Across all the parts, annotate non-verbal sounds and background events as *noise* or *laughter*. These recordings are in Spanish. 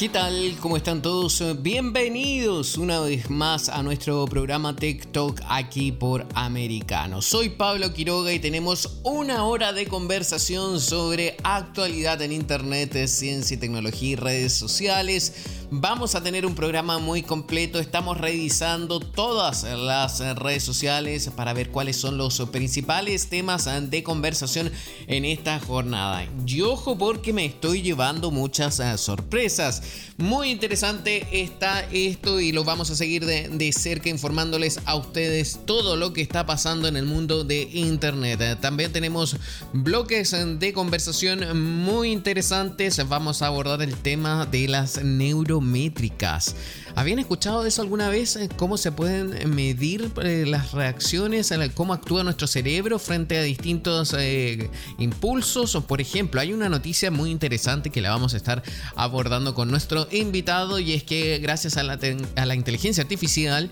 ¿Qué tal? ¿Cómo están todos? Bienvenidos una vez más a nuestro programa TikTok aquí por Americano. Soy Pablo Quiroga y tenemos una hora de conversación sobre actualidad en Internet, ciencia y tecnología y redes sociales Vamos a tener un programa muy completo. Estamos revisando todas las redes sociales para ver cuáles son los principales temas de conversación en esta jornada. Y ojo porque me estoy llevando muchas eh, sorpresas. Muy interesante está esto y lo vamos a seguir de, cerca informándoles a ustedes todo lo que está pasando en el mundo de Internet. También tenemos bloques de conversación muy interesantes. Vamos a abordar el tema de las neuro métricas. ¿Habían escuchado de eso alguna vez? ¿Cómo se pueden medir eh, las reacciones, cómo actúa nuestro cerebro frente a distintos eh, impulsos? Por ejemplo, hay una noticia muy interesante que la vamos a estar abordando con nuestro invitado y es que gracias a la, a la inteligencia artificial,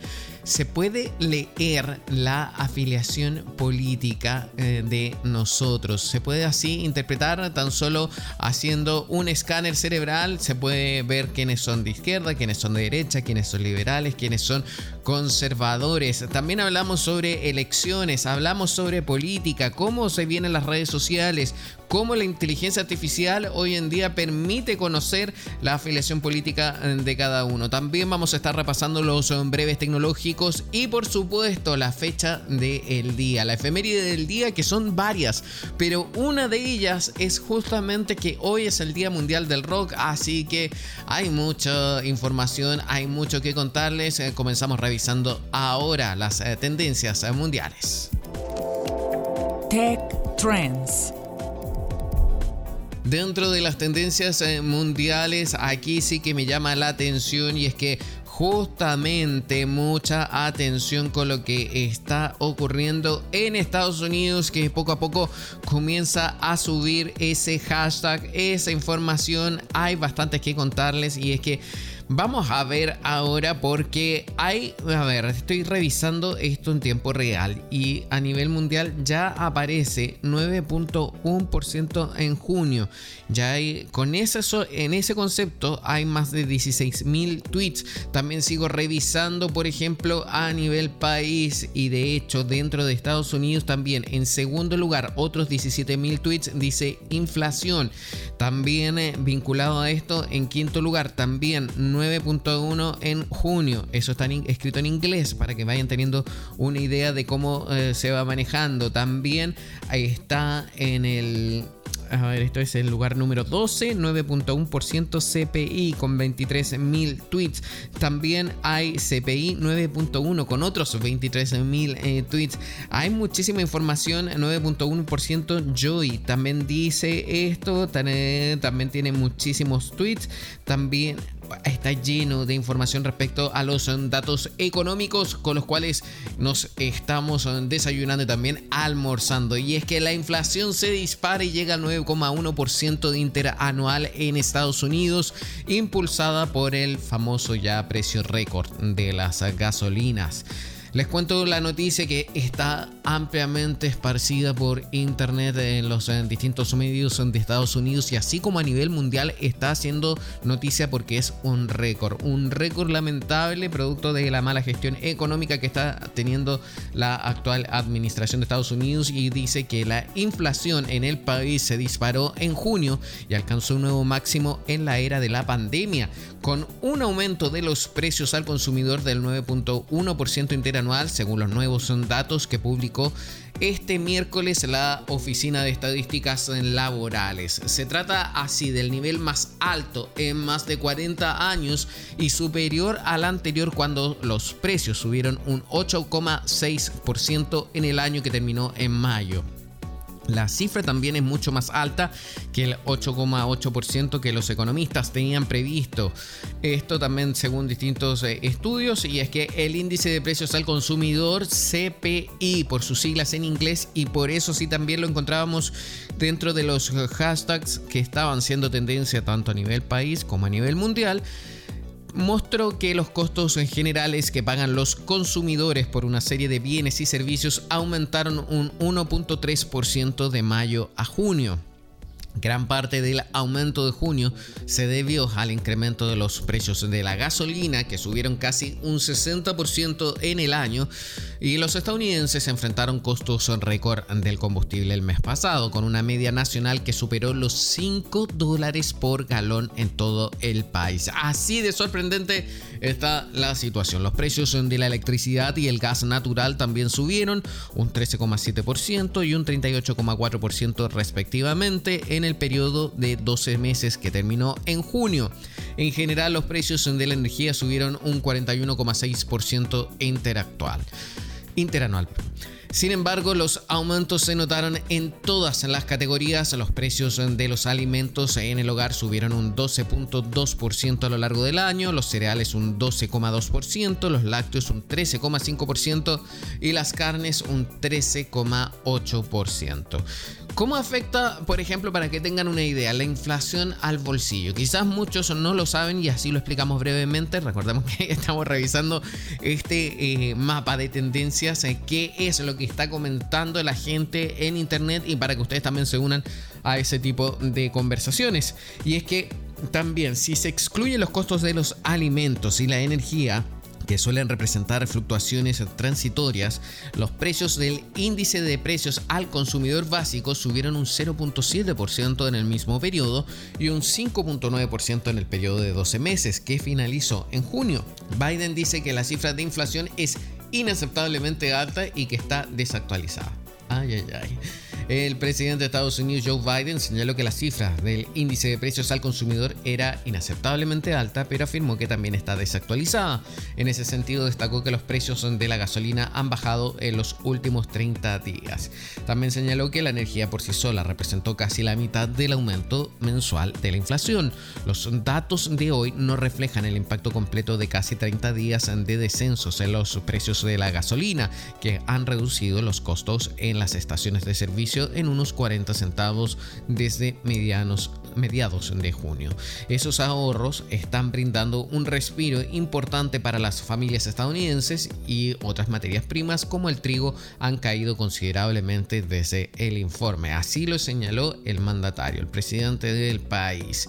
se puede leer la afiliación política eh, de nosotros. Se puede así interpretar tan solo haciendo un escáner cerebral. Se puede ver quiénes son de izquierda, quiénes son de derecha, quiénes son liberales, quiénes son conservadores. También hablamos sobre elecciones, hablamos sobre política, cómo se vienen las redes sociales, cómo la inteligencia artificial hoy en día permite conocer la afiliación política eh, de cada uno. También vamos a estar repasando los breves tecnológicos y por supuesto la fecha del día, la efeméride del día que son varias, pero una de ellas es justamente que hoy es el Día Mundial del Rock, así que hay mucha información, mucho que contarles. Eh, comenzamos revisando ahora las eh, tendencias eh, mundiales. Tech Trends. Dentro de las tendencias mundiales, aquí sí que me llama la atención y es que justamente mucha atención con lo que está ocurriendo en Estados Unidos, que poco a poco comienza a subir ese hashtag, esa información. Hay bastantes que contarles y es que Vamos a ver ahora porque hay, a ver, estoy revisando esto en tiempo real y a nivel mundial ya aparece 9.1% en junio. Ya hay, con ese, en ese concepto hay más de 16.000 tweets. También sigo revisando, por ejemplo, a nivel país y de hecho dentro de Estados Unidos también en segundo lugar otros 17.000 tweets dice inflación. También eh, vinculado a esto en quinto lugar también 9.1 en junio. Eso está escrito en inglés para que vayan teniendo una idea de cómo eh, se va manejando. También ahí está en el a ver, esto es el lugar número 12, 9.1% CPI con 23.000 tweets. También hay CPI 9.1 con otros 23.000 eh, tweets. Hay muchísima información, 9.1% Joy también dice esto, también tiene muchísimos tweets. También está lleno de información respecto a los um, datos económicos con los cuales nos estamos um, desayunando y también almorzando. Y es que la inflación se dispara y llega al 9,1% de interanual en Estados Unidos, impulsada por el famoso ya precio récord de las gasolinas. Les cuento la noticia que está ampliamente esparcida por internet en los distintos medios de Estados Unidos y así como a nivel mundial está haciendo noticia porque es un récord, un récord lamentable producto de la mala gestión económica que está teniendo la actual administración de Estados Unidos y dice que la inflación en el país se disparó en junio y alcanzó un nuevo máximo en la era de la pandemia con un aumento de los precios al consumidor del 9.1% interanual según los nuevos datos que publicó este miércoles la Oficina de Estadísticas Laborales. Se trata así del nivel más alto en más de 40 años y superior al anterior cuando los precios subieron un 8,6% en el año que terminó en mayo. La cifra también es mucho más alta que el 8,8% que los economistas tenían previsto. Esto también según distintos eh, estudios y es que el índice de precios al consumidor CPI por sus siglas en inglés y por eso sí también lo encontrábamos dentro de los hashtags que estaban siendo tendencia tanto a nivel país como a nivel mundial mostró que los costos generales que pagan los consumidores por una serie de bienes y servicios aumentaron un 1.3% de mayo a junio. Gran parte del aumento de junio se debió al incremento de los precios de la gasolina que subieron casi un 60% en el año y los estadounidenses enfrentaron costos récord del combustible el mes pasado con una media nacional que superó los 5 dólares por galón en todo el país. Así de sorprendente está la situación. Los precios de la electricidad y el gas natural también subieron un 13,7% y un 38,4% respectivamente en el periodo de 12 meses que terminó en junio. En general, los precios de la energía subieron un 41,6% interanual. Sin embargo, los aumentos se notaron en todas las categorías. Los precios de los alimentos en el hogar subieron un 12.2% a lo largo del año, los cereales un 12,2%, los lácteos un 13,5% y las carnes un 13,8%. ¿Cómo afecta, por ejemplo, para que tengan una idea, la inflación al bolsillo? Quizás muchos no lo saben y así lo explicamos brevemente. Recordemos que *laughs* estamos revisando este eh, mapa de tendencias, eh, qué es lo que está comentando la gente en internet y para que ustedes también se unan a ese tipo de conversaciones. Y es que también si se excluyen los costos de los alimentos y la energía, que suelen representar fluctuaciones transitorias, los precios del índice de precios al consumidor básico subieron un 0.7% en el mismo periodo y un 5.9% en el periodo de 12 meses que finalizó en junio. Biden dice que la cifra de inflación es inaceptablemente alta y que está desactualizada. Ay, ay, ay. El presidente de Estados Unidos, Joe Biden, señaló que la cifra del índice de precios al consumidor era inaceptablemente alta, pero afirmó que también está desactualizada. En ese sentido, destacó que los precios de la gasolina han bajado en los últimos 30 días. También señaló que la energía por sí sola representó casi la mitad del aumento mensual de la inflación. Los datos de hoy no reflejan el impacto completo de casi 30 días de descensos en los precios de la gasolina, que han reducido los costos en las estaciones de servicio en unos 40 centavos desde mediados de junio. Esos ahorros están brindando un respiro importante para las familias estadounidenses y otras materias primas como el trigo han caído considerablemente desde el informe. Así lo señaló el mandatario, el presidente del país.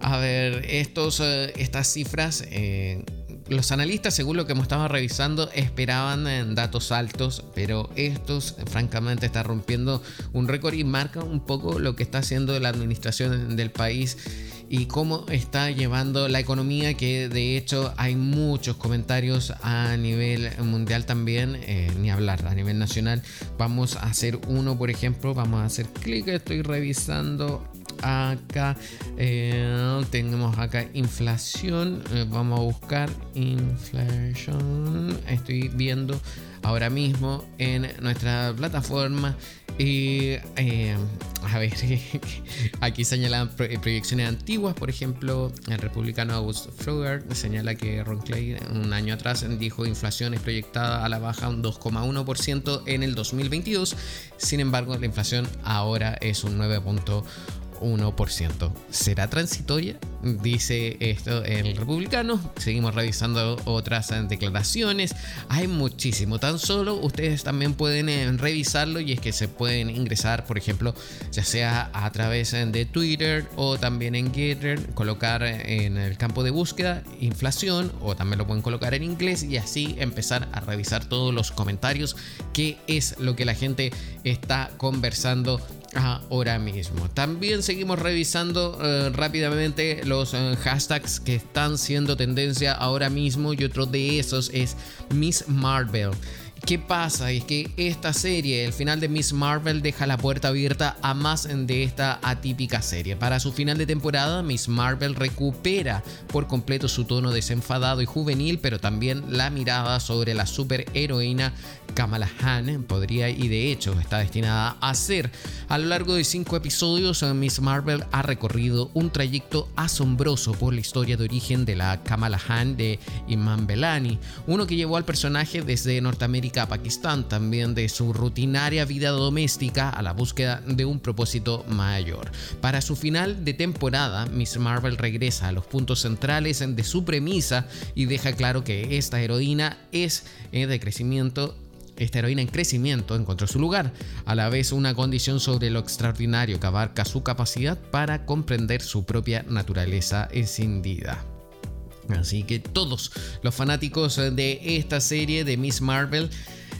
A ver, estos, eh, estas cifras eh, los analistas, según lo que hemos estado revisando, esperaban en datos altos, pero estos, francamente, están rompiendo un récord y marca un poco lo que está haciendo la administración del país y cómo está llevando la economía, que de hecho hay muchos comentarios a nivel mundial también, eh, ni hablar, a nivel nacional. Vamos a hacer uno, por ejemplo, vamos a hacer clic, estoy revisando acá eh, tenemos acá inflación eh, vamos a buscar inflación. Estoy viendo ahora mismo en nuestra plataforma y eh, a ver *laughs* aquí señalan proyecciones antiguas por ejemplo el republicano August Fruger señala que Ron Clay un año atrás dijo inflación es proyectada a la baja un 2,1% en el 2022 sin embargo la inflación ahora es un 9.1% 1%. ¿Será transitoria? Dice esto el republicano. Seguimos revisando otras declaraciones. Hay muchísimo. Tan solo ustedes también pueden eh, revisarlo y es que se pueden ingresar, por ejemplo, ya sea a través de Twitter o también en Getter, colocar en el campo de búsqueda inflación o también lo pueden colocar en inglés y así empezar a revisar todos los comentarios, qué es lo que la gente está conversando ahora mismo. También seguimos revisando eh, rápidamente los eh, hashtags que están siendo tendencia ahora mismo y otro de esos es Miss Marvel. ¿Qué pasa? Es que esta serie, el final de Miss Marvel, deja la puerta abierta a más de esta atípica serie. Para su final de temporada, Miss Marvel recupera por completo su tono desenfadado y juvenil, pero también la mirada sobre la superheroína Kamala Han podría y de hecho está destinada a ser. A lo largo de cinco episodios, Miss Marvel ha recorrido un trayecto asombroso por la historia de origen de la Kamala Han de Iman Belani, uno que llevó al personaje desde Norteamérica a Pakistán, también de su rutinaria vida doméstica a la búsqueda de un propósito mayor. Para su final de temporada, Miss Marvel regresa a los puntos centrales de su premisa y deja claro que esta heroína es eh, de crecimiento esta heroína en crecimiento encontró su lugar, a la vez una condición sobre lo extraordinario que abarca su capacidad para comprender su propia naturaleza escindida. Así que todos los fanáticos de esta serie de Miss Marvel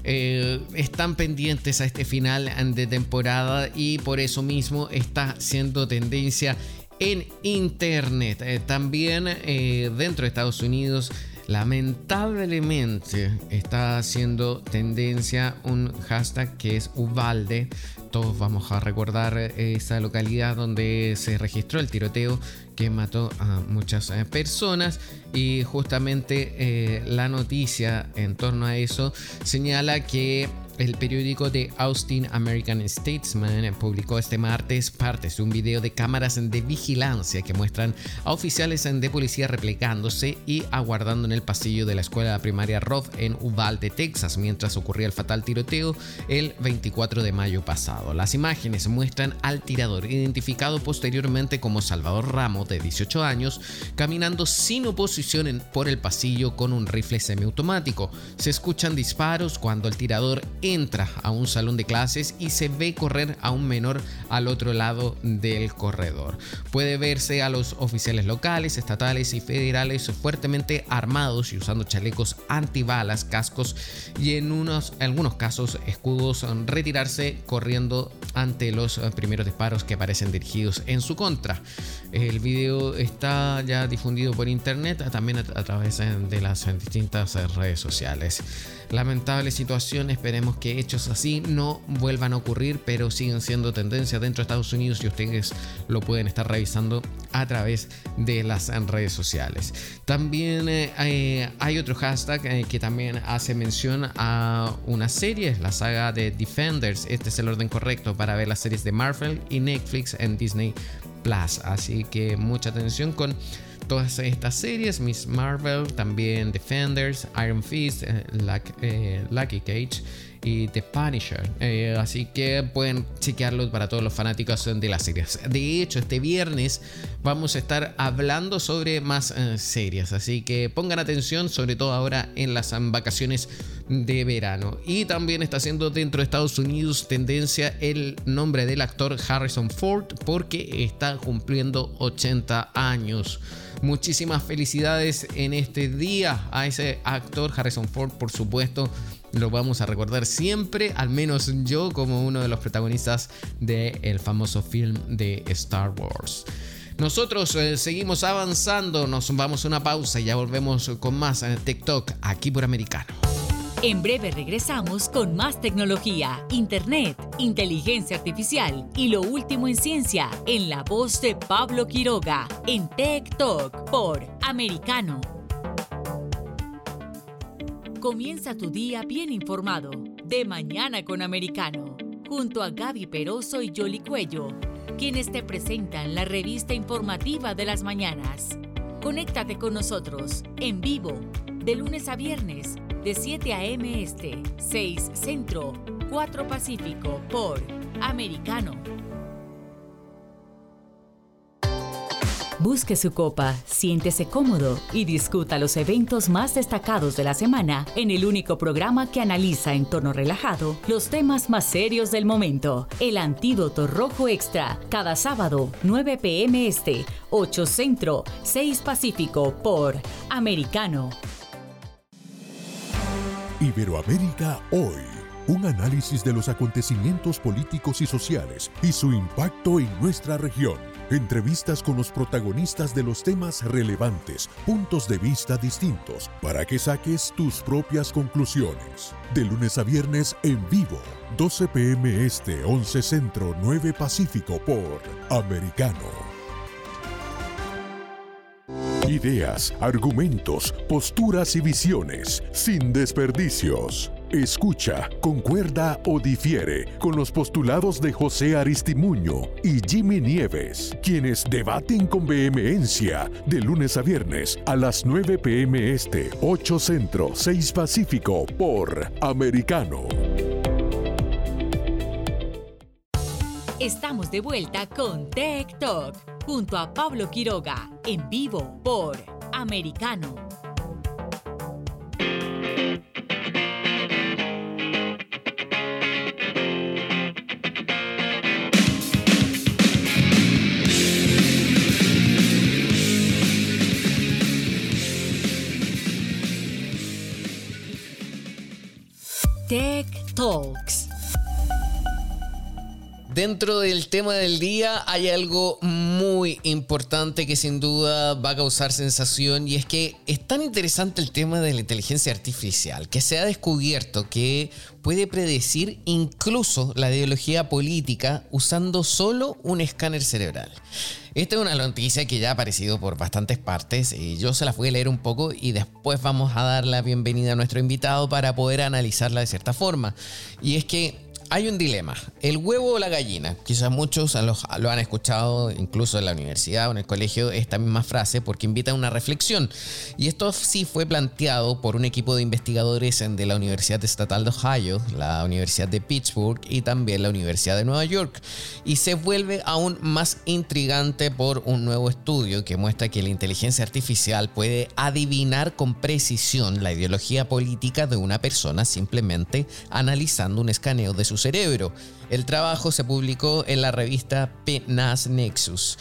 eh, están pendientes a este final de temporada y por eso mismo está siendo tendencia en internet. Eh, también eh, dentro de Estados Unidos Lamentablemente está haciendo tendencia un hashtag que es Uvalde. Todos vamos a recordar esa localidad donde se registró el tiroteo que mató a muchas eh, personas. Y justamente eh, la noticia en torno a eso señala que el periódico de Austin American Statesman publicó este martes partes de un video de cámaras de vigilancia que muestran a oficiales de policía replicándose y aguardando en el pasillo de la escuela primaria Roth en Uvalde, Texas, mientras ocurría el fatal tiroteo el 24 de mayo pasado. Las imágenes muestran al tirador, identificado posteriormente como Salvador Ramos, de 18 años, caminando sin oposición por el pasillo con un rifle semiautomático. Se escuchan disparos cuando el tirador entra a un salón de clases y se ve correr a un menor al otro lado del corredor. Puede verse a los oficiales locales, estatales y federales fuertemente armados y usando chalecos antibalas, cascos y en unos, algunos casos escudos retirarse corriendo ante los primeros disparos que aparecen dirigidos en su contra. El video está ya difundido por internet, también a, través de las distintas redes sociales. Lamentable situación, esperemos que hechos así no vuelvan a ocurrir, pero siguen siendo tendencia dentro de Estados Unidos y ustedes lo pueden estar revisando a través de las redes sociales. También eh, hay otro hashtag eh, que también hace mención a una serie, la saga de Defenders. Este es el orden correcto para ver las series de Marvel y Netflix en Disney Plus. Así que mucha atención con todas estas series, Miss Marvel, también Defenders, Iron Fist, eh, eh, Lucky Cage y The Punisher. Eh, así que pueden chequearlos para todos los fanáticos de las series. De hecho, este viernes vamos a estar hablando sobre más series. Así que pongan atención, sobre todo ahora en las vacaciones de verano. Y también está siendo dentro de Estados Unidos tendencia el nombre del actor Harrison Ford porque está cumpliendo 80 años. Muchísimas felicidades en este día a ese actor Harrison Ford, por supuesto. Lo vamos a recordar siempre, al menos yo como uno de los protagonistas del famoso film de Star Wars. Nosotros eh, seguimos avanzando, nos vamos a una pausa y ya volvemos con más en TikTok aquí por Americano. En breve regresamos con más tecnología, internet, inteligencia artificial y lo último en ciencia en la voz de Pablo Quiroga en Talk por Americano. Comienza tu día bien informado de mañana con Americano, junto a Gaby Peroso y Jolly Cuello, quienes te presentan la revista informativa de las mañanas. Conéctate con nosotros en vivo de lunes a viernes de 7 a.m. Este, 6 Centro, 4 Pacífico por Americano. Busque su copa, siéntese cómodo y discuta los eventos más destacados de la semana en el único programa que analiza en tono relajado los temas más serios del momento. El Antídoto Rojo Extra, cada sábado, 9 pm este, 8 Centro, 6 Pacífico por Americano. Iberoamérica hoy un análisis de los acontecimientos políticos y sociales y su impacto en nuestra región. Entrevistas con los protagonistas de los temas relevantes, puntos de vista distintos, para que saques tus propias conclusiones. De lunes a viernes en vivo, 12 pm este, 11 centro, 9 pacífico por Americano. Ideas, argumentos, posturas y visiones, sin desperdicios. Escucha, concuerda o difiere con los postulados de José Aristimuño y Jimmy Nieves, quienes debaten con vehemencia de lunes a viernes a las 9 pm este, 8 centro, 6 pacífico por Americano. Estamos de vuelta con Tech Talk junto a Pablo Quiroga en vivo por Americano. Tech Talks Dentro del tema del día hay algo muy importante que sin duda va a causar sensación y es que es tan interesante el tema de la inteligencia artificial que se ha descubierto que puede predecir incluso la ideología política usando solo un escáner cerebral. Esta es una noticia que ya ha aparecido por bastantes partes y yo se las voy a leer un poco y después vamos a dar la bienvenida a nuestro invitado para poder analizarla de cierta forma. Y es que hay un dilema, el huevo o la gallina. Quizás muchos lo, han escuchado incluso en la universidad o en el colegio esta misma frase porque invita a una reflexión. Y esto sí fue planteado por un equipo de investigadores de la Universidad Estatal de Ohio, la Universidad de Pittsburgh y también la Universidad de Nueva York. Y se vuelve aún más intrigante por un nuevo estudio que muestra que la inteligencia artificial puede adivinar con precisión la ideología política de una persona simplemente analizando un escaneo de su cerebro. El trabajo se publicó en la revista PNAS Nexus.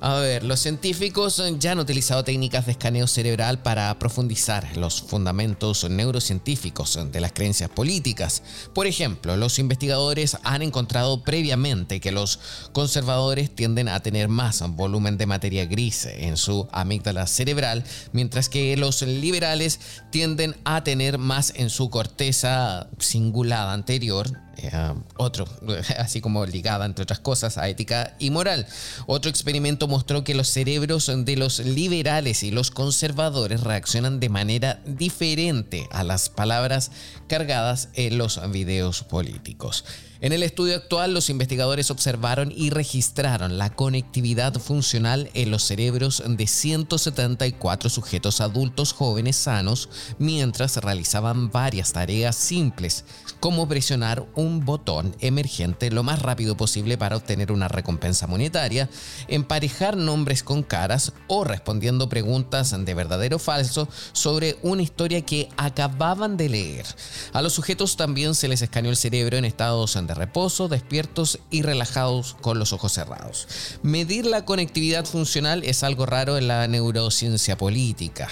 A ver, los científicos ya han utilizado técnicas de escaneo cerebral para profundizar los fundamentos neurocientíficos de las creencias políticas. Por ejemplo, los investigadores han encontrado previamente que los conservadores tienden a tener más volumen de materia gris en su amígdala cerebral, mientras que los liberales tienden a tener más en su corteza cingulada anterior, eh, otro, *laughs* así como ligada, entre otras cosas, a ética y moral. Otro experimento mostró que los cerebros de los liberales y los conservadores reaccionan de manera diferente a las palabras cargadas en los videos políticos. En el estudio actual, los investigadores observaron y registraron la conectividad funcional en los cerebros de 174 sujetos adultos jóvenes sanos mientras realizaban varias tareas simples, como presionar un botón emergente lo más rápido posible para obtener una recompensa monetaria, emparejar nombres con caras o respondiendo preguntas de verdadero o falso sobre una historia que acababan de leer. A los sujetos también se les escaneó el cerebro en estados de reposo, despiertos y relajados con los ojos cerrados. Medir la conectividad funcional es algo raro en la neurociencia política.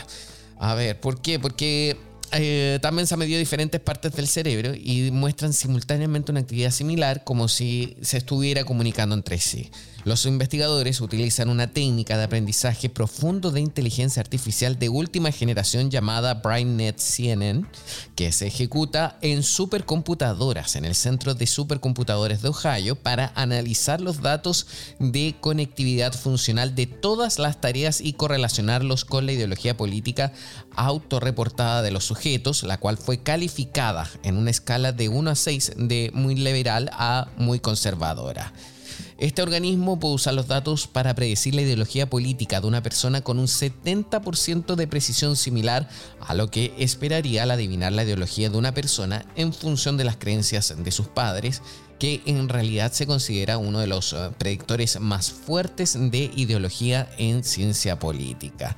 A ver, ¿por qué? Porque eh, también se ha medido diferentes partes del cerebro y muestran simultáneamente una actividad similar como si se estuviera comunicando entre sí. Los investigadores utilizan una técnica de aprendizaje profundo de inteligencia artificial de última generación llamada BrainNet CNN, que se ejecuta en supercomputadoras en el Centro de Supercomputadores de Ohio para analizar los datos de conectividad funcional de todas las tareas y correlacionarlos con la ideología política autorreportada de los sujetos, la cual fue calificada en una escala de 1 a 6 de muy liberal a muy conservadora. Este organismo puede usar los datos para predecir la ideología política de una persona con un 70% de precisión similar a lo que esperaría al adivinar la ideología de una persona en función de las creencias de sus padres, que en realidad se considera uno de los eh, predictores más fuertes de ideología en ciencia política.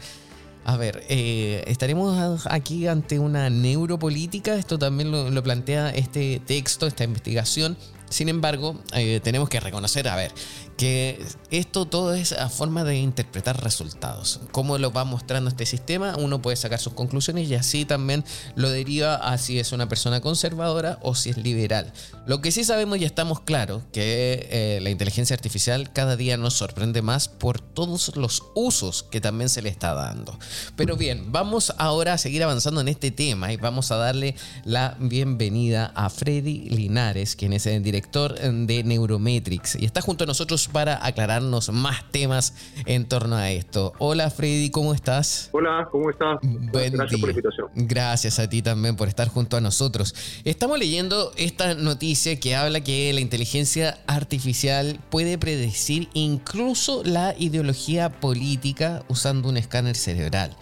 A ver, eh, estaremos aquí ante una neuropolítica, esto también lo, plantea este texto, esta investigación, Sin embargo, eh, tenemos que reconocer, a ver, que esto todo es a forma de interpretar resultados. Cómo lo va mostrando este sistema, uno puede sacar sus conclusiones y así también lo deriva a si es una persona conservadora o si es liberal. Lo que sí sabemos y estamos claros que eh, la inteligencia artificial cada día nos sorprende más por todos los usos que también se le está dando. Pero bien, vamos ahora a seguir avanzando en este tema y vamos a darle la bienvenida a Freddy Linares, quien es el director de Neurometrics y está junto a nosotros para aclararnos más temas en torno a esto. Hola Freddy, ¿cómo estás? Hola, ¿cómo estás? Gracias por la invitación. Gracias a ti también por estar junto a nosotros. Estamos leyendo esta noticia que habla que la inteligencia artificial puede predecir incluso la ideología política usando un escáner cerebral.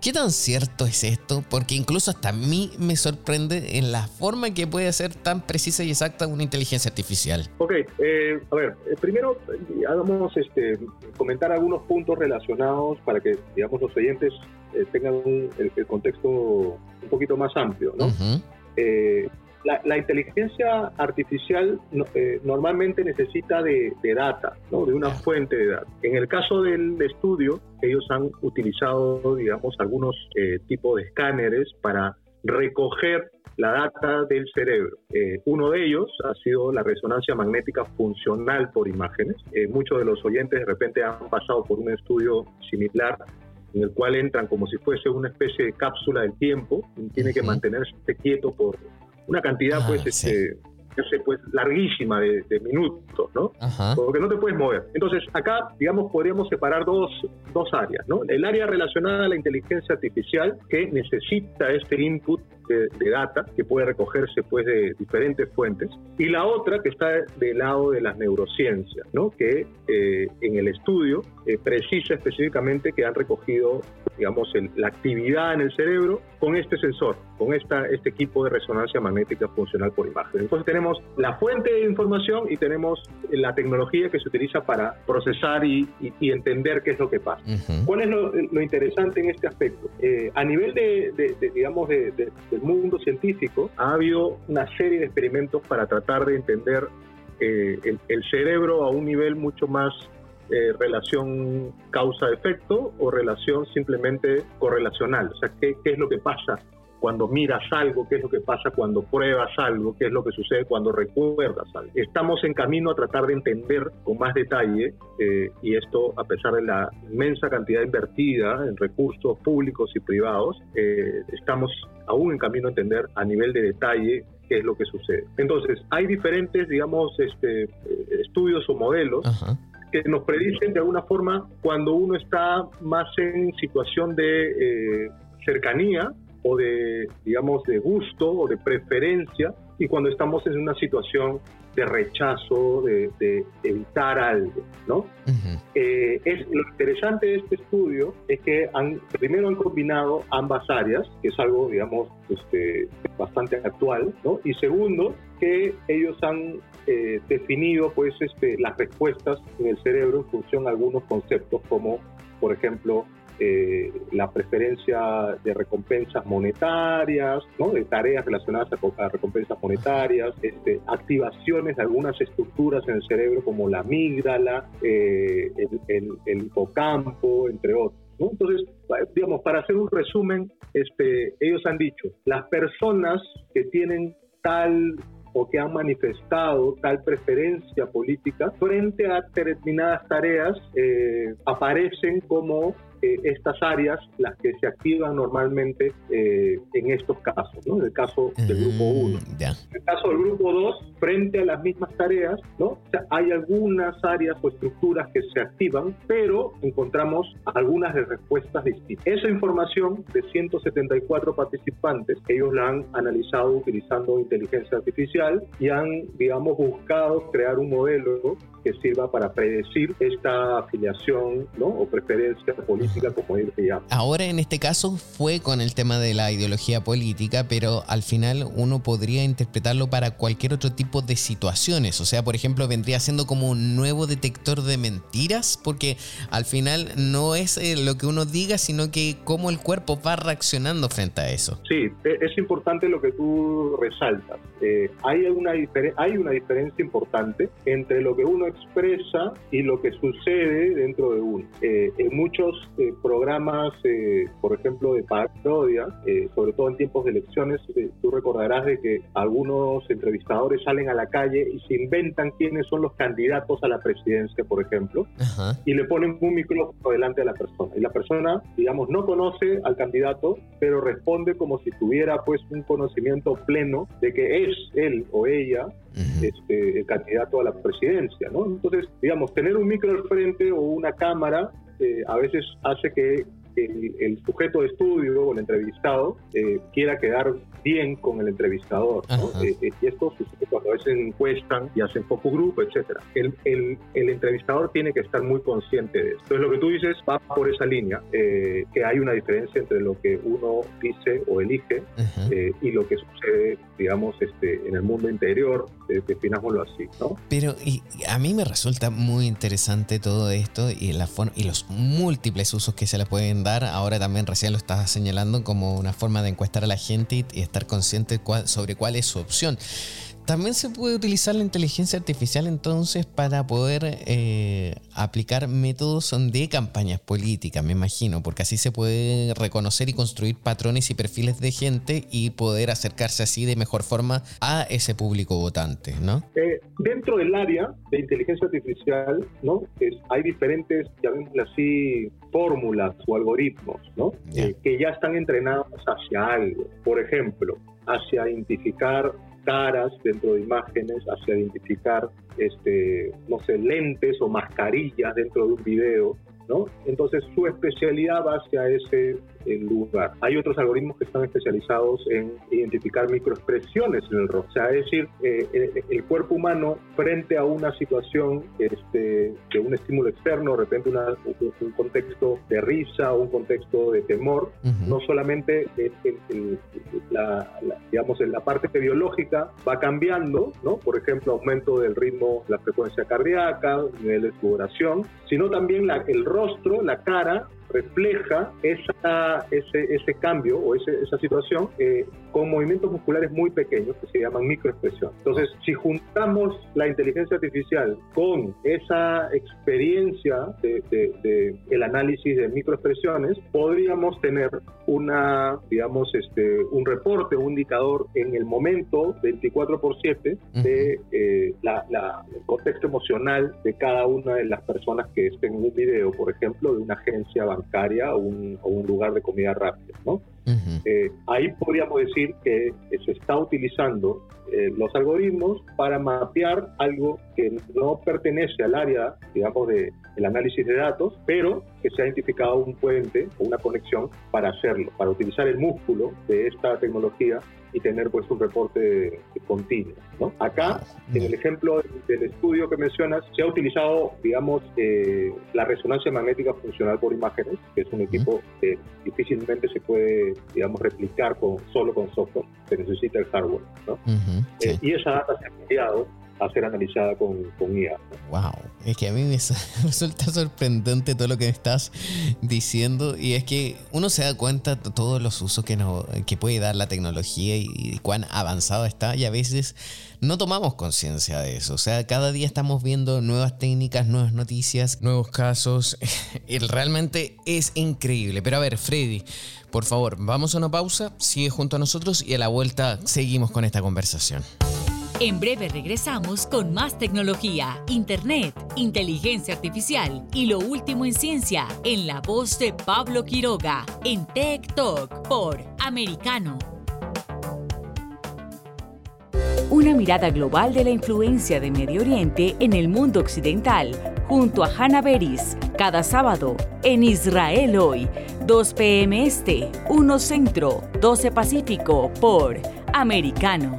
¿Qué tan cierto es esto? Porque incluso hasta a mí me sorprende en la forma que puede ser tan precisa y exacta una inteligencia artificial. Ok, eh, a ver, eh, primero hagamos este, comentar algunos puntos relacionados para que, digamos, los oyentes eh, tengan el, contexto un poquito más amplio, ¿no? La, inteligencia artificial eh, normalmente necesita de, data, ¿no? de una fuente de datos. En el caso del estudio, ellos han utilizado, digamos, algunos eh, tipos de escáneres para recoger la data del cerebro. Eh, uno de ellos ha sido la resonancia magnética funcional por imágenes. muchos de los oyentes de repente han pasado por un estudio similar en el cual entran como si fuese una especie de cápsula del tiempo y tiene que mantenerse quieto por una cantidad ah, pues este yo sé, pues larguísima de, minutos, ¿no? Porque no te puedes mover. Entonces, acá, digamos, podríamos separar dos, dos áreas, ¿no? El área relacionada a la inteligencia artificial que necesita este input de, data que puede recogerse pues de diferentes fuentes y la otra que está del lado de las neurociencias, ¿no? Que eh, en el estudio eh, precisa específicamente que han recogido, digamos, la actividad en el cerebro con este sensor, con esta, este equipo de resonancia magnética funcional por imagen. Entonces tenemos la fuente de información y tenemos la tecnología que se utiliza para procesar y, entender qué es lo que pasa. ¿Cuál es lo, interesante en este aspecto? Eh, a nivel de, digamos, mundo científico, ha habido una serie de experimentos para tratar de entender eh, el, cerebro a un nivel mucho más eh, relación causa-efecto o relación simplemente correlacional. O sea, ¿qué, ¿qué, es lo que pasa cuando miras algo, qué es lo que pasa cuando pruebas algo, qué es lo que sucede cuando recuerdas algo. Estamos en camino a tratar de entender con más detalle, eh, y esto a pesar de la inmensa cantidad invertida en recursos públicos y privados, eh, estamos aún en camino a entender a nivel de detalle qué es lo que sucede. Entonces, hay diferentes, digamos, este, eh, estudios o modelos que nos predicen de alguna forma cuando uno está más en situación de cercanía o de, digamos, de gusto o de preferencia y cuando estamos en una situación de rechazo, de, evitar algo, ¿no? Eh, es, lo interesante de este estudio es que han, primero han combinado ambas áreas, que es algo, digamos, este, bastante actual, ¿no? Y segundo, que ellos han eh, definido, pues, este, las respuestas en el cerebro en función a algunos conceptos como, por ejemplo, eh, la preferencia de recompensas monetarias, ¿no? de tareas relacionadas a, recompensas monetarias, este, activaciones de algunas estructuras en el cerebro como la amígdala, eh, el, hipocampo, entre otros. Entonces, digamos, para hacer un resumen, este, ellos han dicho, las personas que tienen tal o que han manifestado tal preferencia política frente a determinadas tareas eh, aparecen como eh, estas áreas las que se activan normalmente eh, en estos casos, ¿no? En el caso del grupo 1. Mm, en el caso del grupo 2, frente a las mismas tareas, ¿no? hay algunas áreas o estructuras que se activan, pero encontramos algunas de respuestas distintas. Esa información de 174 participantes, ellos la han analizado utilizando inteligencia artificial y han, digamos, buscado crear un modelo que sirva para predecir esta afiliación ¿no? o preferencia política, como él se llama. Ahora, en este caso, fue con el tema de la ideología política, pero al final uno podría interpretarlo para cualquier otro tipo de situaciones. O sea, por ejemplo, vendría siendo como un nuevo detector de mentiras, porque al final no es eh, lo que uno diga, sino que cómo el cuerpo va reaccionando frente a eso. Sí, e, es importante lo que tú resaltas. Eh, hay, una hay una diferencia importante entre lo que uno expresa y lo que sucede dentro de uno. Eh, en muchos eh, programas, por ejemplo, de parodia, sobre todo en tiempos de elecciones, tú recordarás de que algunos entrevistadores salen a la calle y se inventan quiénes son los candidatos a la presidencia, por ejemplo, y le ponen un micrófono delante de la persona. Y la persona, digamos, no conoce al candidato, pero responde como si tuviera pues un conocimiento pleno de que es él o ella este, el candidato a la presidencia, ¿no? Entonces, digamos, tener un micro al frente o una cámara eh, a veces hace que el, sujeto de estudio o el entrevistado eh, quiera quedar bien con el entrevistador. Eh, eh, y esto sucede cuando a veces encuestan y hacen focus group, etcétera. El, el, el, entrevistador tiene que estar muy consciente de esto. Entonces lo que tú dices va por esa línea, eh, que hay una diferencia entre lo que uno dice o elige y lo que sucede, digamos, este, en el mundo interior, definámoslo así, ¿no? Pero y, a mí me resulta muy interesante todo esto y, la y los múltiples usos que se le pueden dar. Ahora también recién lo estás señalando como una forma de encuestar a la gente y, y estar consciente sobre cuál es su opción. También se puede utilizar la inteligencia artificial entonces para poder eh, aplicar métodos de campañas políticas, me imagino, porque así se puede reconocer y construir patrones y perfiles de gente y poder acercarse así de mejor forma a ese público votante, ¿no? Eh, dentro del área de inteligencia artificial, ¿no? hay diferentes, llamémosle así, fórmulas o algoritmos, ¿no? Eh, que ya están entrenados hacia algo. Por ejemplo, hacia identificar caras dentro de imágenes, hacia identificar, este, no sé, lentes o mascarillas dentro de un video, ¿no? Entonces su especialidad va hacia ese lugar. Hay otros algoritmos que están especializados en identificar microexpresiones en el rostro. O sea, es decir, eh, eh, el cuerpo humano frente a una situación este, de un estímulo externo, de repente un, contexto de risa o un contexto de temor, no solamente la, digamos, en la parte biológica va cambiando, ¿no? Por ejemplo, aumento del ritmo, la frecuencia cardíaca, nivel de sudoración, sino también la, el rostro, la cara, refleja esa, ese, ese cambio o ese, esa situación eh, con movimientos musculares muy pequeños que se llaman microexpresión. Entonces, si juntamos la inteligencia artificial con esa experiencia de, de, el análisis de microexpresiones, podríamos tener una, digamos, este, un reporte, un indicador en el momento 24 por 7 de eh, la, la, el contexto emocional de cada una de las personas que estén en un video, por ejemplo, de una agencia bancaria o un, o un lugar de comida rápida, ¿no? Eh, ahí podríamos decir que se está utilizando eh, los algoritmos para mapear algo que no pertenece al área, digamos, del el análisis de datos, pero que se ha identificado un puente o una conexión para hacerlo, para utilizar el músculo de esta tecnología y tener pues un reporte continuo. ¿No? Acá, en el ejemplo del estudio que mencionas, se ha utilizado, digamos, eh, la resonancia magnética funcional por imágenes, que es un equipo que difícilmente se puede, digamos, replicar con, solo con software, se necesita el hardware. ¿no? Eh, y esa data se ha enviado a ser analizada con, IA. Wow, es que a mí me *laughs* resulta sorprendente todo lo que estás diciendo y es que uno se da cuenta de todos los usos que, no, que puede dar la tecnología y, cuán avanzado está y a veces no tomamos conciencia de eso. O sea, cada día estamos viendo nuevas técnicas, nuevas noticias, nuevos casos. *laughs* realmente es increíble. Pero a ver, Freddy, por favor, vamos a una pausa, sigue junto a nosotros y a la vuelta seguimos con esta conversación. En breve regresamos con más tecnología, internet, inteligencia artificial y lo último en ciencia en la voz de Pablo Quiroga en Tech Talk por Americano. Una mirada global de la influencia de Medio Oriente en el mundo occidental junto a Hannah Beris cada sábado en Israel hoy, 2 p.m. Este, 1 Centro, 12 Pacífico por Americano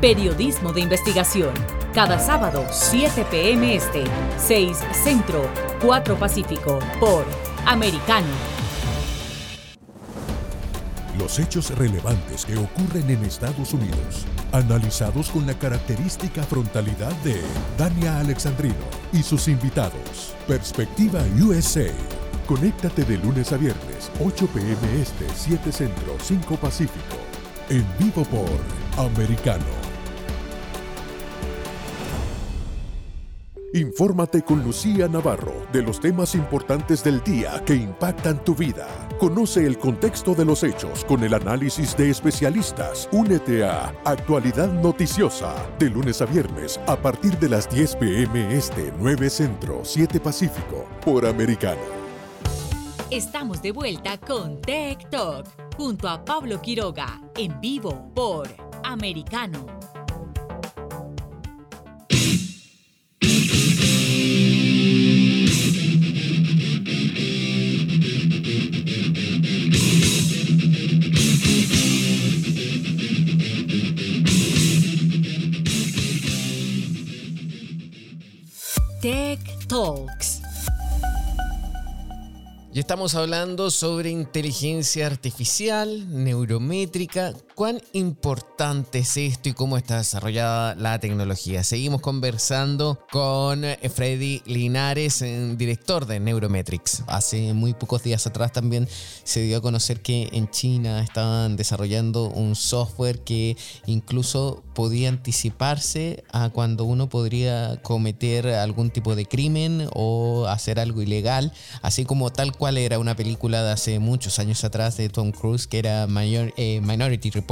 Periodismo de investigación. Cada sábado, 7 p.m. Este, 6 Centro, 4 Pacífico, por Americano. Los hechos relevantes que ocurren en Estados Unidos, analizados con la característica frontalidad de Dania Alexandrino y sus invitados. Perspectiva USA. Conéctate de lunes a viernes, 8 p.m. Este, 7 Centro, 5 Pacífico. En vivo por Americano. Infórmate con Lucía Navarro de los temas importantes del día que impactan tu vida. Conoce el contexto de los hechos con el análisis de especialistas. Únete a Actualidad Noticiosa de lunes a viernes a partir de las 10 pm este 9 Centro 7 Pacífico por Americano. Estamos de vuelta con Tech Talk junto a Pablo Quiroga en vivo por Americano. Tech Talks. Y estamos hablando sobre inteligencia artificial, neurométrica, cuán importante es esto y cómo está desarrollada la tecnología. Seguimos conversando con Freddy Linares, director de Neurometrics. Hace muy pocos días atrás también se dio a conocer que en China estaban desarrollando un software que incluso podía anticiparse a cuando uno podría cometer algún tipo de crimen o hacer algo ilegal, así como tal cual era una película de hace muchos años atrás de Tom Cruise que era eh, Minority Report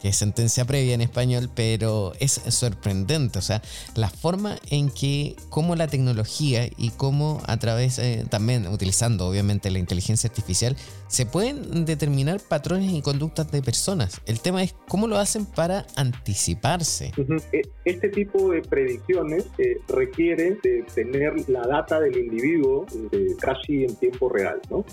que es sentencia previa en español, pero es sorprendente, o sea, la forma en que, cómo la tecnología y cómo a través, eh, también utilizando obviamente la inteligencia artificial, se pueden determinar patrones y conductas de personas. El tema es cómo lo hacen para anticiparse. E, este tipo de predicciones eh, requiere de tener la data del individuo eh, casi en tiempo real, ¿no?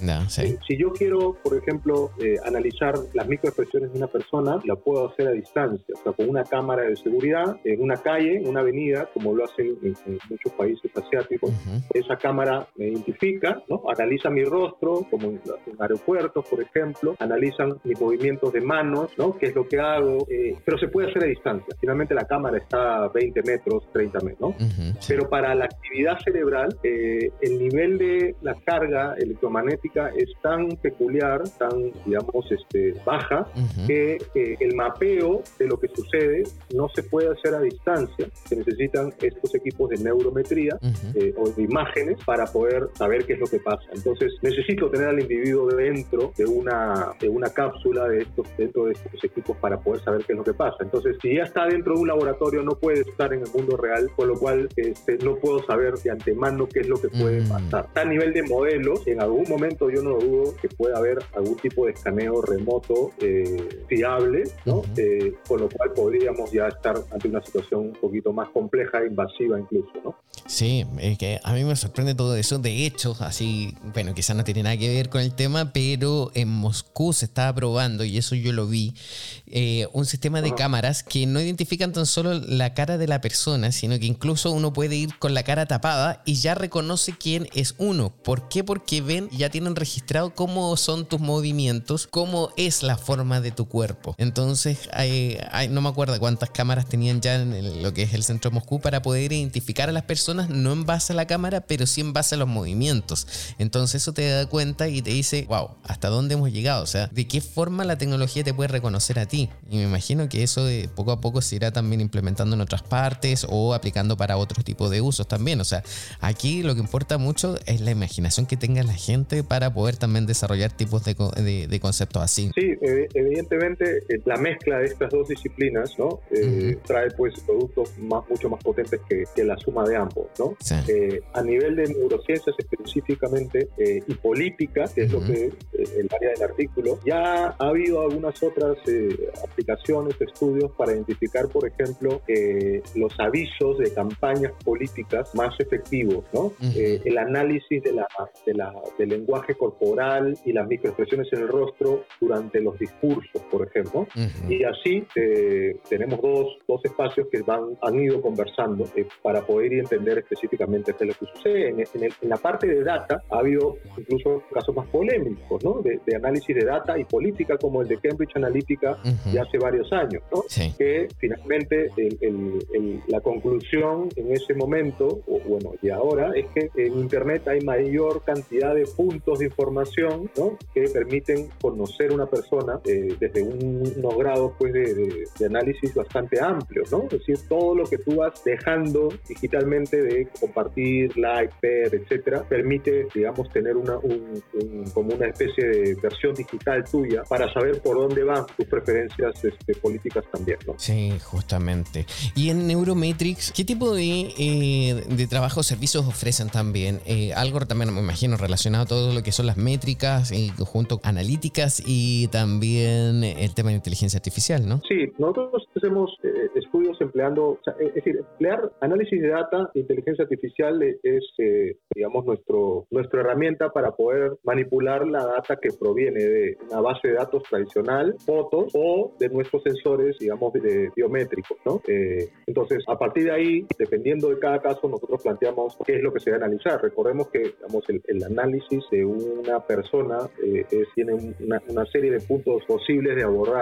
si yo quiero, por ejemplo, analizar las microexpresiones de una persona, la puedo hacer a distancia, o sea, con una cámara de seguridad en una calle, en una avenida, como lo hacen en, muchos países asiáticos. Esa cámara me identifica, ¿no? analiza mi rostro, como en, aeropuertos, por ejemplo, analizan mis movimientos de manos, ¿no? qué es lo que hago, eh, pero se puede hacer a distancia. Finalmente la cámara está a 20 metros, 30 metros, ¿no? Pero para la actividad cerebral, eh, el nivel de la carga electromagnética es tan peculiar, tan, digamos, este, baja, que el mapeo de lo que sucede no se puede hacer a distancia. Se necesitan estos equipos de neurometría eh, o de imágenes para poder saber qué es lo que pasa. Entonces necesito tener al individuo dentro de una, de una cápsula de estos, dentro de estos equipos para poder saber qué es lo que pasa. Entonces si ya está dentro de un laboratorio no puede estar en el mundo real, con lo cual este, no puedo saber de antemano qué es lo que puede pasar. A nivel de modelos, en algún momento yo no dudo que pueda haber algún tipo de escaneo remoto eh, fiable ¿no? Eh, con lo cual podríamos ya estar ante una situación un poquito más compleja, invasiva incluso, ¿no? Sí, es que a mí me sorprende todo eso. De hecho, así, bueno, quizás no tiene nada que ver con el tema, pero en Moscú se estaba probando, y eso yo lo vi, eh, un sistema de cámaras que no identifican tan solo la cara de la persona, sino que incluso uno puede ir con la cara tapada y ya reconoce quién es uno. ¿Por qué? Porque ven, ya tienen registrado cómo son tus movimientos, cómo es la forma de tu cuerpo. Entonces, hay, no me acuerdo cuántas cámaras tenían ya en lo que es el centro de Moscú para poder identificar a las personas, no en base a la cámara, pero sí en base a los movimientos. Entonces eso te da cuenta y te dice, wow, ¿hasta dónde hemos llegado? O sea, ¿de qué forma la tecnología te puede reconocer a ti? Y me imagino que eso de poco a poco se irá también implementando en otras partes o aplicando para otros tipos de usos también. O sea, aquí lo que importa mucho es la imaginación que tenga la gente para poder también desarrollar tipos de, de, conceptos así. Sí, evidentemente eh, la mezcla de estas dos disciplinas ¿no? Eh, trae pues productos más, mucho más potentes que, la suma de ambos. ¿no? Eh, a nivel de neurociencias específicamente y política, que es lo que el área del artículo, ya ha habido algunas otras aplicaciones, estudios para identificar, por ejemplo, los avisos de campañas políticas más efectivos, ¿no? el análisis de la, de la, del lenguaje corporal y las microexpresiones en el rostro durante los discursos, por ejemplo. Y así eh, tenemos dos, dos, espacios que van, han ido conversando eh, para poder entender específicamente qué es lo que sucede. En, en, la parte de data ha habido incluso casos más polémicos, ¿no? De, análisis de data y política, como el de Cambridge Analytica de hace varios años, ¿no? Que finalmente la conclusión en ese momento, o bueno, y ahora, es que en Internet hay mayor cantidad de puntos de información, ¿no? Que permiten conocer una persona eh, desde unos grados pues, de, análisis bastante amplios, ¿no? Es decir, todo lo que tú vas dejando digitalmente de compartir, like, ver, etcétera, permite, digamos, tener una, un, como una especie de versión digital tuya para saber por dónde van tus preferencias este, políticas también. Sí, justamente. Y en Neuromatrix, ¿qué tipo de, eh, de trabajo o servicios ofrecen también? Eh, algo también, me imagino, relacionado a todo lo que son las métricas y junto analíticas y también el tema de inteligencia artificial, ¿no? Sí, nosotros hacemos eh, estudios empleando, es decir, emplear análisis de data inteligencia artificial es, eh, digamos, nuestro, nuestra herramienta para poder manipular la data que proviene de una base de datos tradicional, fotos o de nuestros sensores, digamos, de biométricos, ¿no? Eh, entonces, a partir de ahí, dependiendo de cada caso, nosotros planteamos qué es lo que se debe analizar. Recordemos que, digamos, el, análisis de una persona tiene una, una, serie de puntos posibles de abordar,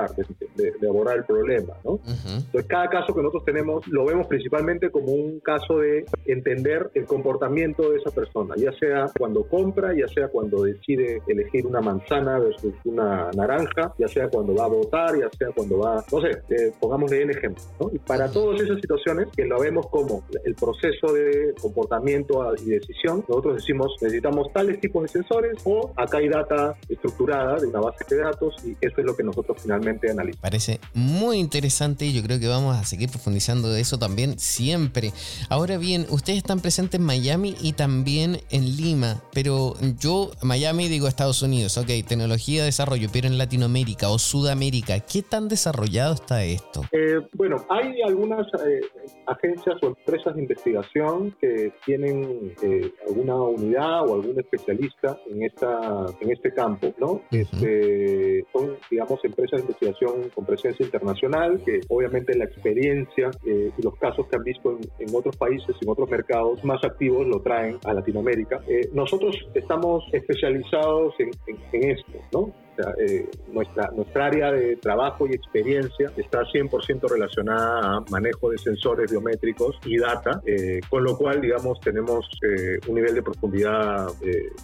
de, abordar el problema, ¿no? Entonces, cada caso que nosotros tenemos lo vemos principalmente como un caso de entender el comportamiento de esa persona, ya sea cuando compra, ya sea cuando decide elegir una manzana versus una naranja, ya sea cuando va a votar, ya sea cuando va, no sé, eh, pongámosle el ejemplo, ¿no? Y para todas esas situaciones que lo vemos como el proceso de comportamiento y decisión, nosotros decimos necesitamos tales tipos de sensores o acá hay data estructurada de una base de datos y eso es lo que nosotros finalmente analizamos. Parece muy interesante y yo creo que vamos a seguir profundizando de eso también siempre. Ahora bien, ustedes están presentes en Miami y también en Lima, pero yo, Miami digo Estados Unidos, ok, tecnología de desarrollo, pero en Latinoamérica o Sudamérica, ¿qué tan desarrollado está esto? Eh, bueno, hay algunas eh, agencias o empresas de investigación que tienen eh, alguna unidad o algún especialista en, esta, en este campo, ¿no? este, son, digamos, empresas de investigación con presencia internacional que obviamente la experiencia y los casos que han visto en, otros países, en otros mercados más activos, lo traen a Latinoamérica. Eh, nosotros estamos especializados en esto, ¿no? Eh, nuestra, nuestra área de trabajo y experiencia está 100% relacionada a manejo de sensores biométricos y data, eh, con lo cual, digamos, tenemos eh, un nivel de profundidad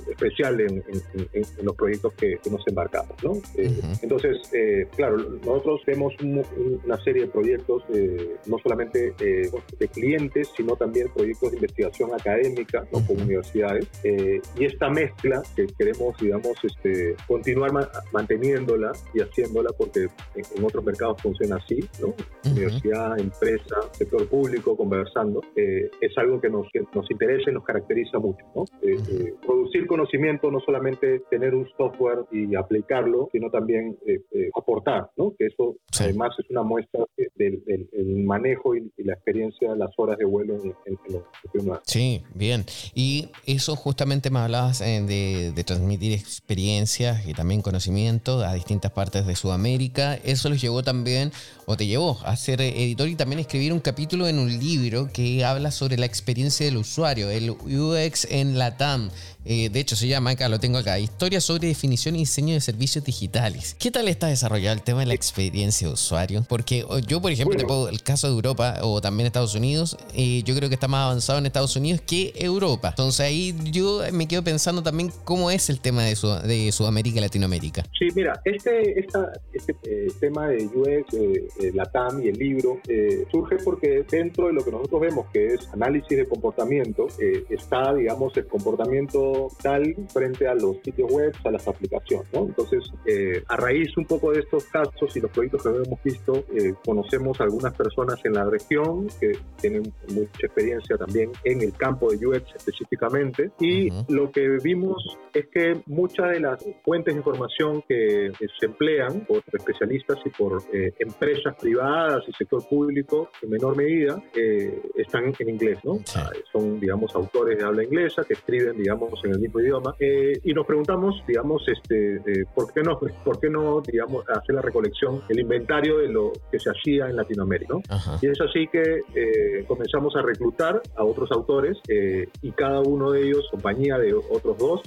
especial en, los proyectos que, nos embarcamos. ¿no? Entonces, claro, nosotros vemos una serie de proyectos, no solamente de clientes, sino también proyectos de investigación académica con universidades, y esta mezcla que queremos, digamos, este, continuar manteniéndola y haciéndola porque en, otros mercados funciona así, ¿no? Universidad, empresa, sector público conversando, eh, es algo que nos, nos interesa y nos caracteriza mucho. ¿no? Eh, eh, producir conocimiento, no solamente tener un software y aplicarlo, sino también aportar, ¿no? que eso además es una muestra del, manejo y, la experiencia de las horas de vuelo en, en, los Sí, bien. Y eso justamente me hablabas de, de transmitir experiencias y también conocimiento a distintas partes de Sudamérica. Eso los llevó también, o te llevó a ser editor y también escribir un capítulo en un libro que habla sobre la experiencia del usuario, el UX en la TAM. Eh, de hecho, se llama, acá lo tengo acá, Historia sobre definición y diseño de servicios digitales. ¿Qué tal está desarrollado el tema de la experiencia de usuario? Porque yo, por ejemplo, te puedo, el caso de Europa o también Estados Unidos, eh, yo creo que está más avanzado en Estados Unidos que Europa. Entonces ahí yo me quedo pensando también cómo es el tema de, de Sudamérica y Latinoamérica. Sí, mira, este, esta, este eh, tema de UX, la TAM y el libro, surge porque dentro de lo que nosotros vemos, que es análisis de comportamiento, está, digamos, el comportamiento tal frente a los sitios web, a las aplicaciones. ¿no? Entonces, eh, a raíz un poco de estos casos y los proyectos que hemos visto, eh, conocemos algunas personas en la región que tienen mucha experiencia también en el campo de UX específicamente y lo que vimos es que muchas de las fuentes de información que se emplean por especialistas y por eh, empresas privadas y sector público en menor medida están en inglés, ¿no? Son, digamos, autores de habla inglesa que escriben, digamos, en el mismo idioma, eh, y nos preguntamos, digamos, este, eh, ¿por qué no, *laughs* por qué no, digamos, hacer la recolección, el inventario de lo que se hacía en Latinoamérica, Y es así que eh, comenzamos a reclutar a otros autores y cada uno de ellos, compañía de otros dos,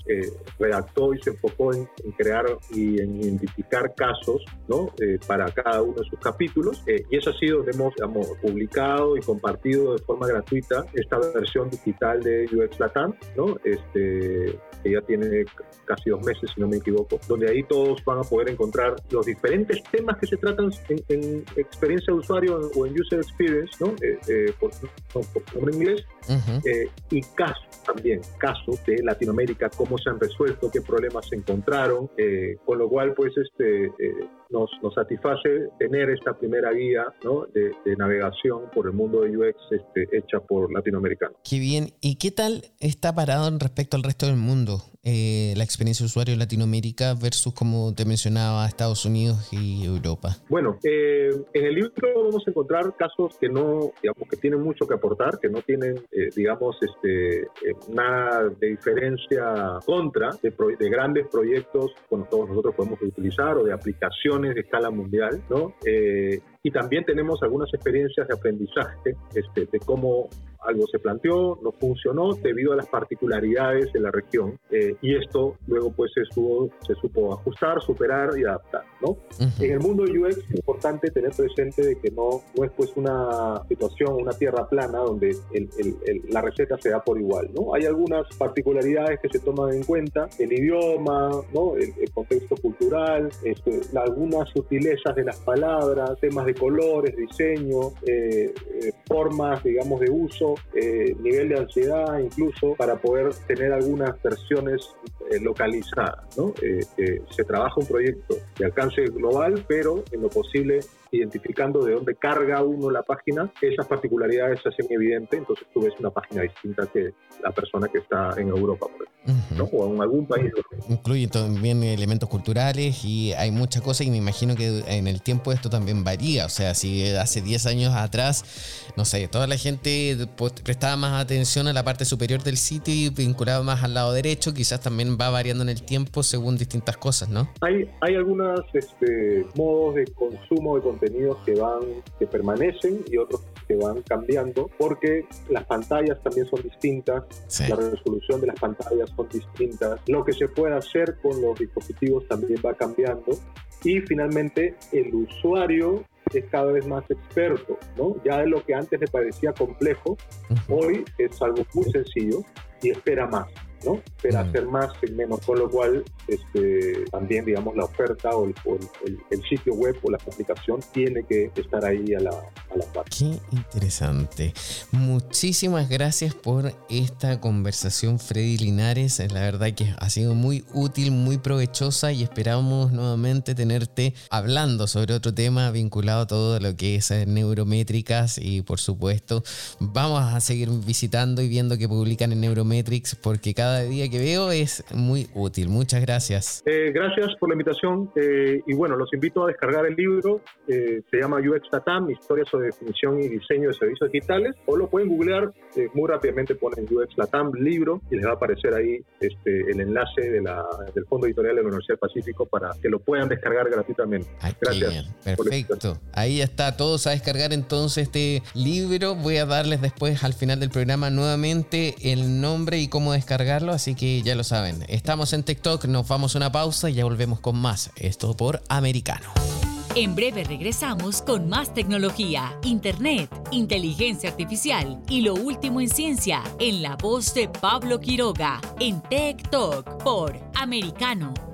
redactó y se enfocó en, crear y en identificar casos, ¿no? para cada uno de sus capítulos, y es así donde hemos, digamos, publicado y compartido de forma gratuita esta versión digital de UX Latam, ¿no? Este, que ya tiene casi dos meses, si no me equivoco, donde ahí todos van a poder encontrar los diferentes temas que se tratan en, experiencia de usuario o en user experience, ¿no? Eh, eh, por, nombre inglés, eh, y casos también, casos de Latinoamérica, cómo se han resuelto, qué problemas se encontraron, con lo cual, pues, este nos, nos satisface tener esta primera guía ¿no? de, navegación por el mundo de UX este, hecha por latinoamericanos. Qué bien. ¿Y qué tal está parado en respecto al resto del mundo? Eh, la experiencia de usuario en Latinoamérica versus, como te mencionaba, Estados Unidos y Europa? Bueno, eh, en el libro vamos a encontrar casos que no, digamos, que tienen mucho que aportar, que no tienen, eh, digamos, este, nada de diferencia contra de, de, grandes proyectos, bueno, todos nosotros podemos utilizar, o de de escala mundial, ¿no? y también tenemos algunas experiencias de aprendizaje este, de cómo algo se planteó, no funcionó debido a las particularidades de la región eh, y esto luego pues se, se supo ajustar, superar y adaptar. ¿no? En el mundo de UX es importante tener presente de que no, no es pues una situación, una tierra plana donde el, el, la receta se da por igual. ¿no? Hay algunas particularidades que se toman en cuenta, el idioma, ¿no? el, contexto cultural, este, algunas sutilezas de las palabras, temas de colores, diseño, eh, eh, formas digamos de uso eh, nivel de ansiedad incluso para poder tener algunas versiones eh, localizadas. ¿no? Eh, se trabaja un proyecto de alcance global, pero en lo posible identificando de dónde carga uno la página, esas particularidades se hacen evidentes, entonces tú ves una página distinta que la persona que está en Europa, por ejemplo, o en algún país. Incluye también elementos culturales y hay muchas cosas y me imagino que en el tiempo esto también varía, o sea, si hace 10 años atrás, no sé, toda la gente prestaba más atención a la parte superior del sitio y vinculaba más al lado derecho, quizás también va variando en el tiempo según distintas cosas, ¿no? Hay, hay algunos este, modos de consumo de contenido que van, que permanecen y otros que van cambiando, porque las pantallas también son distintas, la resolución de las pantallas son distintas, lo que se puede hacer con los dispositivos también va cambiando y finalmente el usuario es cada vez más experto, ¿no? Ya de lo que antes le parecía complejo, hoy es algo muy sencillo y espera más. ¿No? Pero hacer más en menos, con lo cual este, también, digamos, la oferta o el, sitio web o la aplicación tiene que estar ahí a la, a la par. Qué interesante. Muchísimas gracias por esta conversación, Freddy Linares. La verdad que ha sido muy útil, muy provechosa y esperamos nuevamente tenerte hablando sobre otro tema vinculado a todo lo que es eh, neurométricas y por supuesto vamos a seguir visitando y viendo que publican en Neurometrics porque cada día que veo es muy útil. Muchas gracias. Eh, gracias por la invitación eh, y bueno, los invito a descargar el libro. se llama UX Tatam, Historia sobre definición y diseño de servicios digitales o lo pueden googlear muy rápidamente ponen UX Latam libro y les va a aparecer ahí este, el enlace de la, del Fondo Editorial de la Universidad del Pacífico para que lo puedan descargar gratuitamente. Gracias. Perfecto. Ahí está, todos a descargar entonces este libro. Voy a darles después al final del programa nuevamente el nombre y cómo así que ya lo saben. Estamos en TikTok, nos vamos a una pausa y ya volvemos con más. Esto por Americano. En breve regresamos con más tecnología, internet, inteligencia artificial y lo último en ciencia en la voz de Pablo Quiroga en Tech Talk por Americano.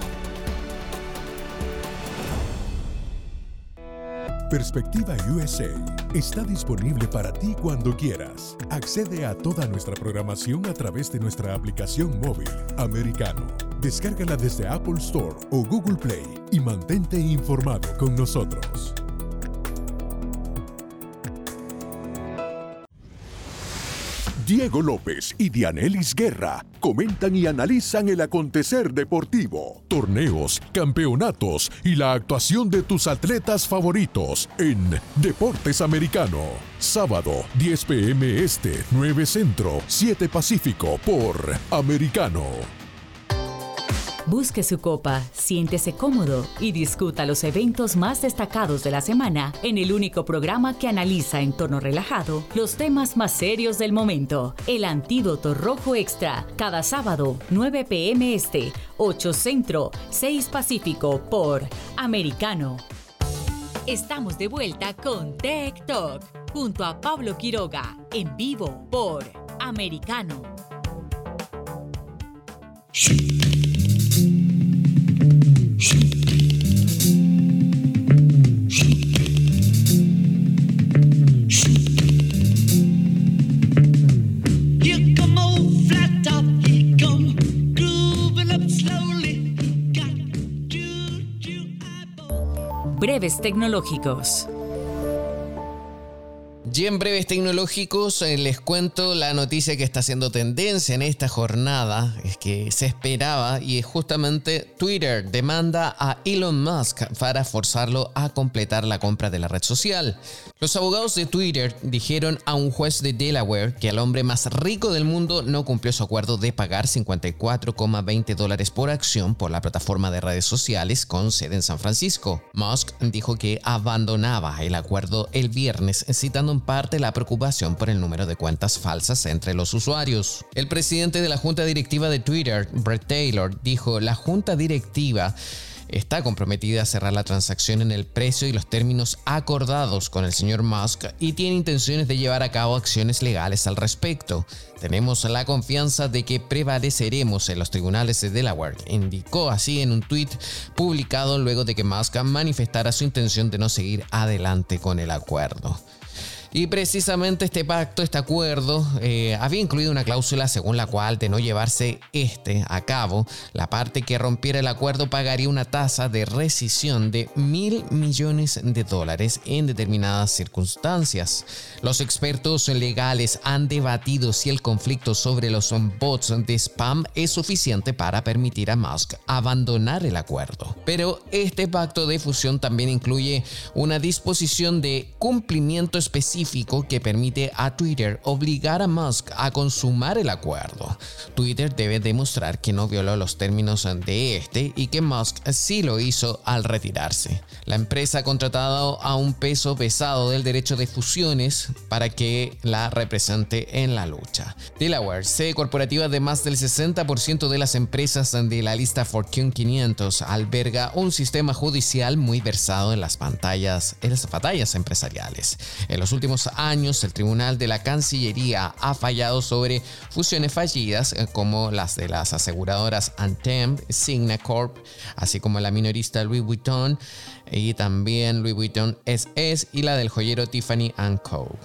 Perspectiva USA está disponible para ti cuando quieras. Accede a toda nuestra programación a través de nuestra aplicación móvil Americano. Descárgala desde Apple Store o Google Play y mantente informado con nosotros. Diego López y Dianelis Guerra comentan y analizan el acontecer deportivo, torneos, campeonatos y la actuación de tus atletas favoritos en Deportes Americano. Sábado, 10 pm este, 9 centro, 7 pacífico por Americano. Busque su copa, siéntese cómodo y discuta los eventos más destacados de la semana en el único programa que analiza en tono relajado los temas más serios del momento. El Antídoto Rojo Extra, cada sábado, 9 pm este, 8 centro, 6 pacífico por Americano. Estamos de vuelta con Tech Talk junto a Pablo Quiroga en vivo por Americano. Breves tecnológicos. Y en breves tecnológicos eh, les cuento la noticia que está haciendo tendencia en esta jornada, es que se esperaba y es justamente Twitter demanda a Elon Musk para forzarlo a completar la compra de la red social. Los abogados de Twitter dijeron a un juez de Delaware que el hombre más rico del mundo no cumplió su acuerdo de pagar 54,20 dólares por acción por la plataforma de redes sociales con sede en San Francisco. Musk dijo que abandonaba el acuerdo el viernes, citando en parte la preocupación por el número de cuentas falsas entre los usuarios. El presidente de la junta directiva de Twitter, Brett Taylor, dijo la junta directiva está comprometida a cerrar la transacción en el precio y los términos acordados con el señor Musk y tiene intenciones de llevar a cabo acciones legales al respecto. Tenemos la confianza de que prevaleceremos en los tribunales de Delaware, indicó así en un tuit publicado luego de que Musk manifestara su intención de no seguir adelante con el acuerdo. Y precisamente este pacto, este acuerdo, eh, había incluido una cláusula según la cual, de no llevarse este a cabo, la parte que rompiera el acuerdo pagaría una tasa de rescisión de mil millones de dólares en determinadas circunstancias. Los expertos legales han debatido si el conflicto sobre los bots de spam es suficiente para permitir a Musk abandonar el acuerdo. Pero este pacto de fusión también incluye una disposición de cumplimiento específico que permite a Twitter obligar a Musk a consumar el acuerdo. Twitter debe demostrar que no violó los términos de este y que Musk sí lo hizo al retirarse. La empresa ha contratado a un peso pesado del derecho de fusiones para que la represente en la lucha. Delaware, sede corporativa de más del 60% de las empresas de la lista Fortune 500, alberga un sistema judicial muy versado en las pantallas, en las batallas empresariales. En los últimos años, el Tribunal de la Cancillería ha fallado sobre fusiones fallidas eh, como las de las aseguradoras Anthem, Signa Corp, así como la minorista Louis Vuitton y también Louis Vuitton SS y la del joyero Tiffany Co.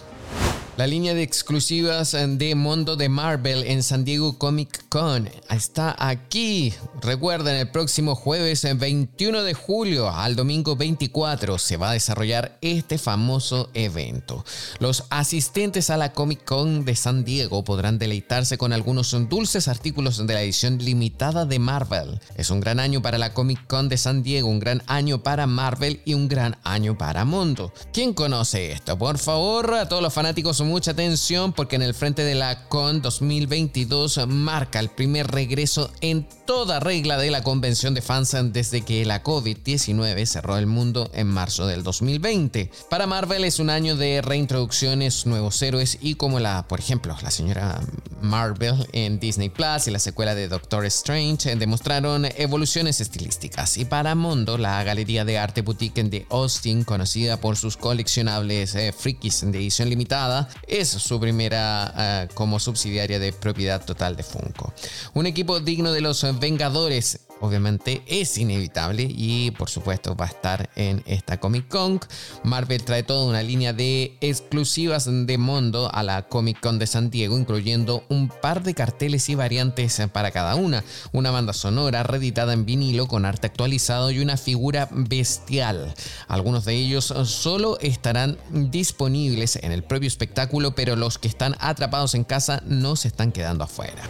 La línea de exclusivas de Mundo de Marvel en San Diego Comic Con está aquí. Recuerden, el próximo jueves 21 de julio al domingo 24 se va a desarrollar este famoso evento. Los asistentes a la Comic Con de San Diego podrán deleitarse con algunos dulces artículos de la edición limitada de Marvel. Es un gran año para la Comic Con de San Diego, un gran año para Marvel y un gran año para Mundo. ¿Quién conoce esto? Por favor, a todos los fanáticos mucha atención porque en el frente de la CON 2022 marca el primer regreso en toda regla de la convención de fans desde que la COVID-19 cerró el mundo en marzo del 2020. Para Marvel es un año de reintroducciones, nuevos héroes y como la, por ejemplo, la señora Marvel en Disney Plus y la secuela de Doctor Strange demostraron evoluciones estilísticas. Y para Mondo, la galería de arte boutique de Austin, conocida por sus coleccionables eh, frikis de edición limitada, es su primera ah, como subsidiaria de propiedad total de Funko. Un equipo digno de los Vengadores obviamente es inevitable y por supuesto va a estar en esta Comic Con. Marvel trae toda una línea de exclusivas de mundo a la Comic Con de San Diego, incluyendo un par de carteles y variantes para cada una, una banda sonora reeditada en vinilo con arte actualizado y una figura bestial. Algunos de ellos solo estarán disponibles en el propio espectáculo, pero los que están atrapados en casa no se están quedando afuera.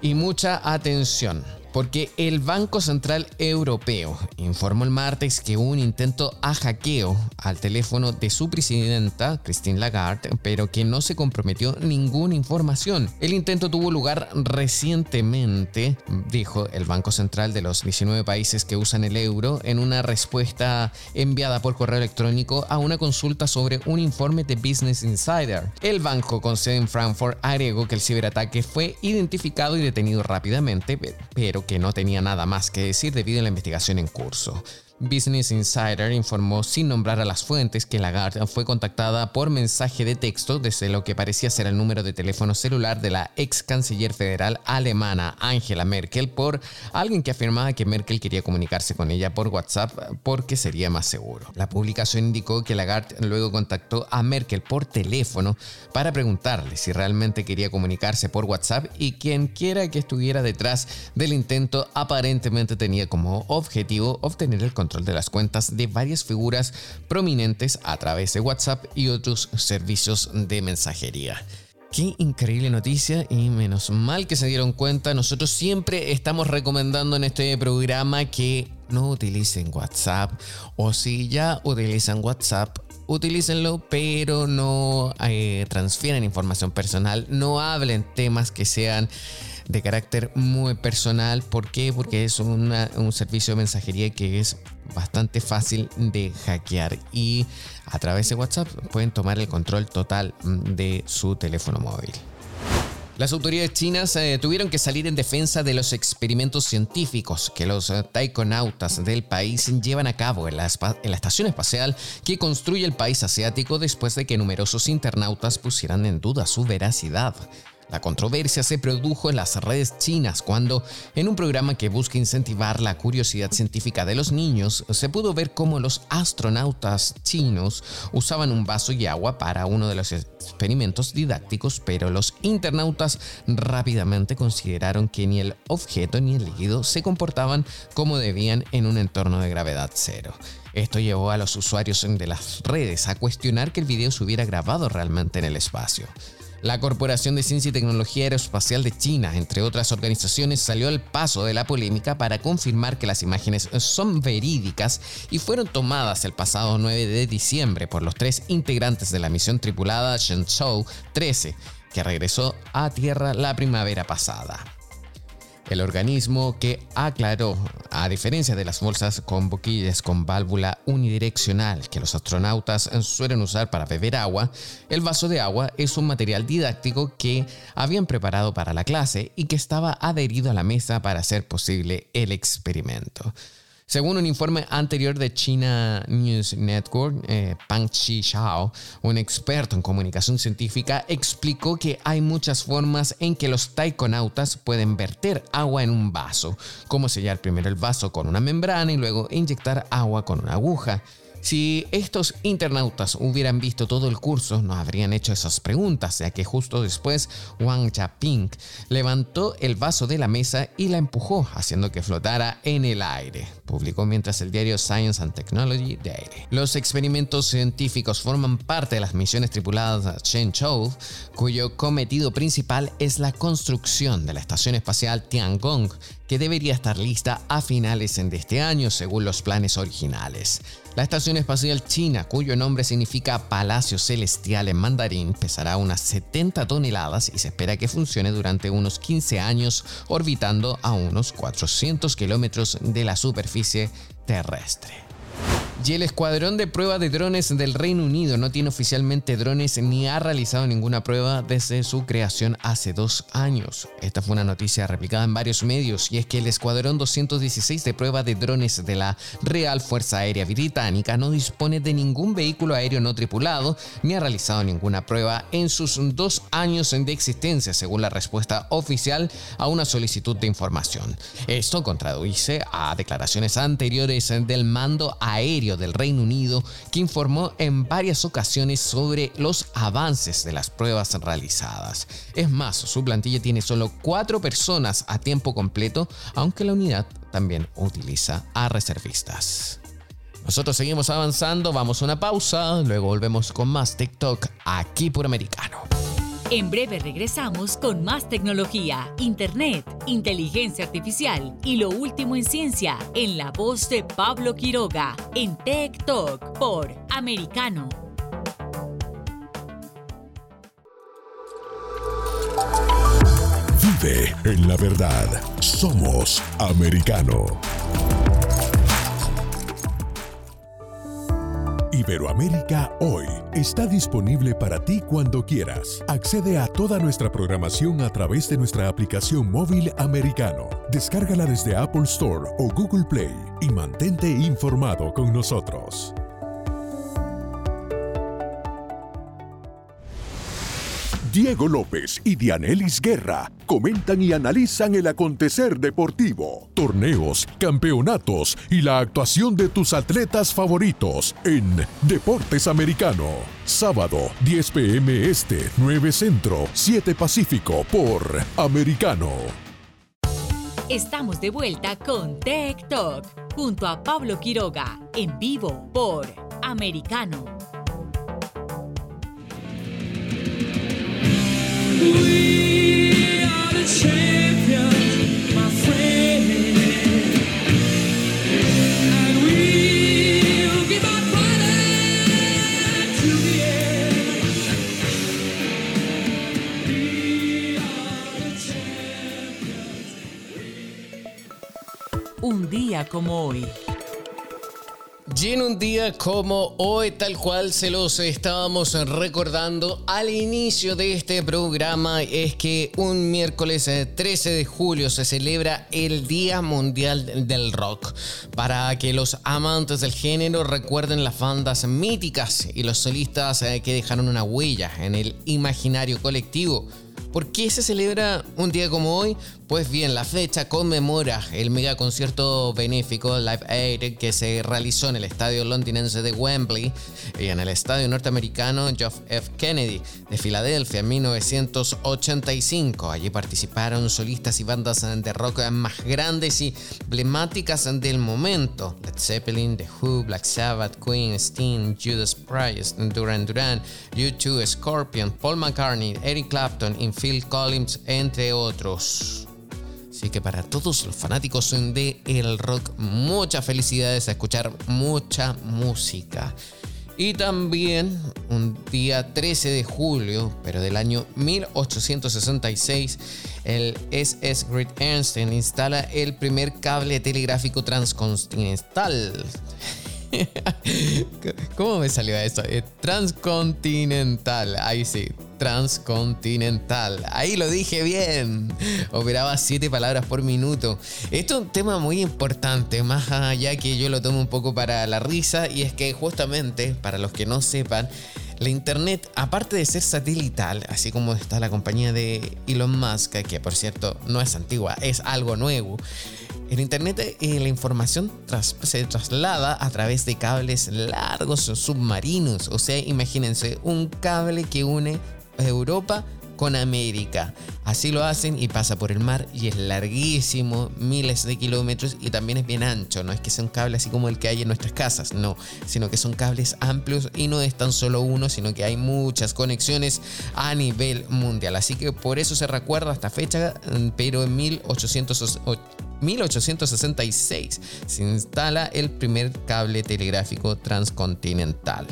Y mucha atención porque el Banco Central Europeo informó el martes que hubo un intento a hackeo al teléfono de su presidenta, Christine Lagarde, pero que no se comprometió ninguna información. El intento tuvo lugar recientemente, dijo el Banco Central de los 19 países que usan el euro, en una respuesta enviada por correo electrónico a una consulta sobre un informe de Business Insider. El banco con sede en Frankfurt agregó que el ciberataque fue identificado y detenido rápidamente, pero que no tenía nada más que decir debido a la investigación en curso. Business Insider informó sin nombrar a las fuentes que Lagarde fue contactada por mensaje de texto desde lo que parecía ser el número de teléfono celular de la ex canciller federal alemana Angela Merkel por alguien que afirmaba que Merkel quería comunicarse con ella por WhatsApp porque sería más seguro. La publicación indicó que Lagarde luego contactó a Merkel por teléfono para preguntarle si realmente quería comunicarse por WhatsApp y quien quiera que estuviera detrás del intento aparentemente tenía como objetivo obtener el control de las cuentas de varias figuras prominentes a través de WhatsApp y otros servicios de mensajería. Qué increíble noticia y menos mal que se dieron cuenta. Nosotros siempre estamos recomendando en este programa que no utilicen WhatsApp o si ya utilizan WhatsApp, utilícenlo, pero no eh, transfieran información personal, no hablen temas que sean de carácter muy personal. ¿Por qué? Porque es un servicio de mensajería que es bastante fácil de hackear y a través de WhatsApp pueden tomar el control total de su teléfono móvil. Las autoridades chinas eh, tuvieron que salir en defensa de los experimentos científicos que los eh, taikonautas del país llevan a cabo en la, en la, estación espacial que construye el país asiático después de que numerosos internautas pusieran en duda su veracidad. La controversia se produjo en las redes chinas cuando, en un programa que busca incentivar la curiosidad científica de los niños, se pudo ver cómo los astronautas chinos usaban un vaso y agua para uno de los experimentos didácticos, pero los internautas rápidamente consideraron que ni el objeto ni el líquido se comportaban como debían en un entorno de gravedad cero. Esto llevó a los usuarios de las redes a cuestionar que el video se hubiera grabado realmente en el espacio. La Corporación de Ciencia y Tecnología Aeroespacial de China, entre otras organizaciones, salió al paso de la polémica para confirmar que las imágenes son verídicas y fueron tomadas el pasado 9 de diciembre por los tres integrantes de la misión tripulada Shenzhou 13, que regresó a Tierra la primavera pasada. El organismo que aclaró, a diferencia de las bolsas con boquillas con válvula unidireccional que los astronautas suelen usar para beber agua, el vaso de agua es un material didáctico que habían preparado para la clase y que estaba adherido a la mesa para hacer posible el experimento. Según un informe anterior de China News Network, eh, Pang Chi Xiao, un experto en comunicación científica, explicó que hay muchas formas en que los taikonautas pueden verter agua en un vaso, como sellar primero el vaso con una membrana y luego inyectar agua con una aguja. Si estos internautas hubieran visto todo el curso, no habrían hecho esas preguntas, ya que justo después Wang Chaping levantó el vaso de la mesa y la empujó, haciendo que flotara en el aire, publicó mientras el diario Science and Technology Daily. Los experimentos científicos forman parte de las misiones tripuladas a Shenzhou, cuyo cometido principal es la construcción de la estación espacial Tiangong, debería estar lista a finales de este año según los planes originales. La Estación Espacial China, cuyo nombre significa Palacio Celestial en mandarín, pesará unas 70 toneladas y se espera que funcione durante unos 15 años orbitando a unos 400 kilómetros de la superficie terrestre. Y el Escuadrón de Prueba de Drones del Reino Unido no tiene oficialmente drones ni ha realizado ninguna prueba desde su creación hace dos años. Esta fue una noticia replicada en varios medios y es que el Escuadrón 216 de prueba de drones de la Real Fuerza Aérea Británica no dispone de ningún vehículo aéreo no tripulado ni ha realizado ninguna prueba en sus dos años de existencia, según la respuesta oficial a una solicitud de información. Esto contradice a declaraciones anteriores del mando aéreo del Reino Unido, que informó en varias ocasiones sobre los avances de las pruebas realizadas. Es más, su plantilla tiene solo cuatro personas a tiempo completo, aunque la unidad también utiliza a reservistas. Nosotros seguimos avanzando, vamos a una pausa, luego volvemos con más TikTok aquí por Americano. En breve regresamos con más tecnología, internet, inteligencia artificial y lo último en ciencia en la voz de Pablo Quiroga en Tech Talk por Americano. Vive en la verdad. Somos americano. Iberoamérica Hoy está disponible para ti cuando quieras. Accede a toda nuestra programación a través de nuestra aplicación móvil americano. Descárgala desde Apple Store o Google Play y mantente informado con nosotros. Diego López y Dianelis Guerra comentan y analizan el acontecer deportivo, torneos, campeonatos y la actuación de tus atletas favoritos en Deportes Americano. Sábado, 10 pm Este, 9 Centro, 7 Pacífico por Americano. Estamos de vuelta con Tech Talk junto a Pablo Quiroga en vivo por Americano. Un día como hoy. Y en un día como hoy, tal cual se los estábamos recordando al inicio de este programa, es que un miércoles 13 eh, de julio se celebra el Día Mundial del Rock, para que los amantes del género recuerden las bandas míticas y los solistas eh, que dejaron una huella en el imaginario colectivo ¿Por qué se celebra un día como hoy? Pues bien, la fecha conmemora el mega concierto benéfico Live Aid que se realizó en el estadio londinense de Wembley y en el estadio norteamericano John F. Kennedy de Filadelfia en 1985. Allí participaron solistas y bandas de rock más grandes y emblemáticas del momento: Led Zeppelin, The Who, Black Sabbath, Queen, Sting, Judas Priest, Duran Duran, U2, Scorpion, Paul McCartney, Eric Clapton y Phil Collins, entre otros. Así que para todos los fanáticos de el rock, muchas felicidades a escuchar mucha música. Y también un día 13 de julio, pero del año 1866, el SS Great Einstein instala el primer cable telegráfico transcontinental. *laughs* ¿Cómo me salió esto? Eh, transcontinental, ahí sí, transcontinental. Ahí lo dije bien. Operaba 7 palabras por minuto. Esto es un tema muy importante, más allá que yo lo tomo un poco para la risa, y es que justamente, para los que no sepan, la Internet, aparte de ser satelital, así como está la compañía de Elon Musk, que por cierto no es antigua, es algo nuevo, en Internet eh, la información se traslada a través de cables largos submarinos. O sea, imagínense un cable que une Europa con América. Así lo hacen y pasa por el mar y es larguísimo, miles de kilómetros y también es bien ancho. No es que sea un cable así como el que hay en nuestras casas, no, sino que son cables amplios y no es tan solo uno, sino que hay muchas conexiones a nivel mundial. Así que por eso se recuerda esta fecha, pero en 1866 se instala el primer cable telegráfico transcontinental.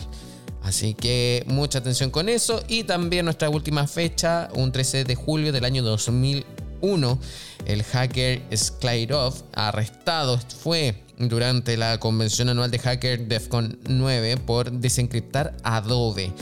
Así que mucha atención con eso. Y también nuestra última fecha, un 13 de julio del año 2001, el hacker Skylov arrestado fue durante la convención anual de hacker DEFCON 9 por desencriptar Adobe.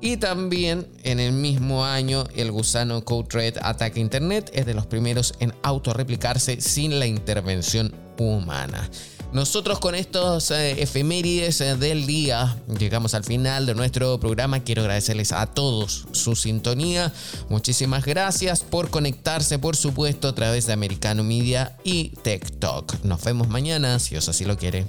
Y también en el mismo año el gusano Code Red ataca Internet, es de los primeros en autorreplicarse sin la intervención humana. Nosotros con estos eh, efemérides eh, del día llegamos al final de nuestro programa. Quiero agradecerles a todos su sintonía. Muchísimas gracias por conectarse, por supuesto, a través de Americano Media y TikTok. Nos vemos mañana, si os así lo quiere.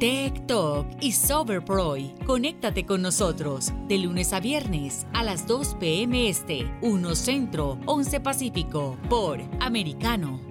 Tech Talk y Soberproy. Conéctate con nosotros de lunes a viernes a las 2 p.m. Este, 1 Centro, 11 Pacífico, por Americano.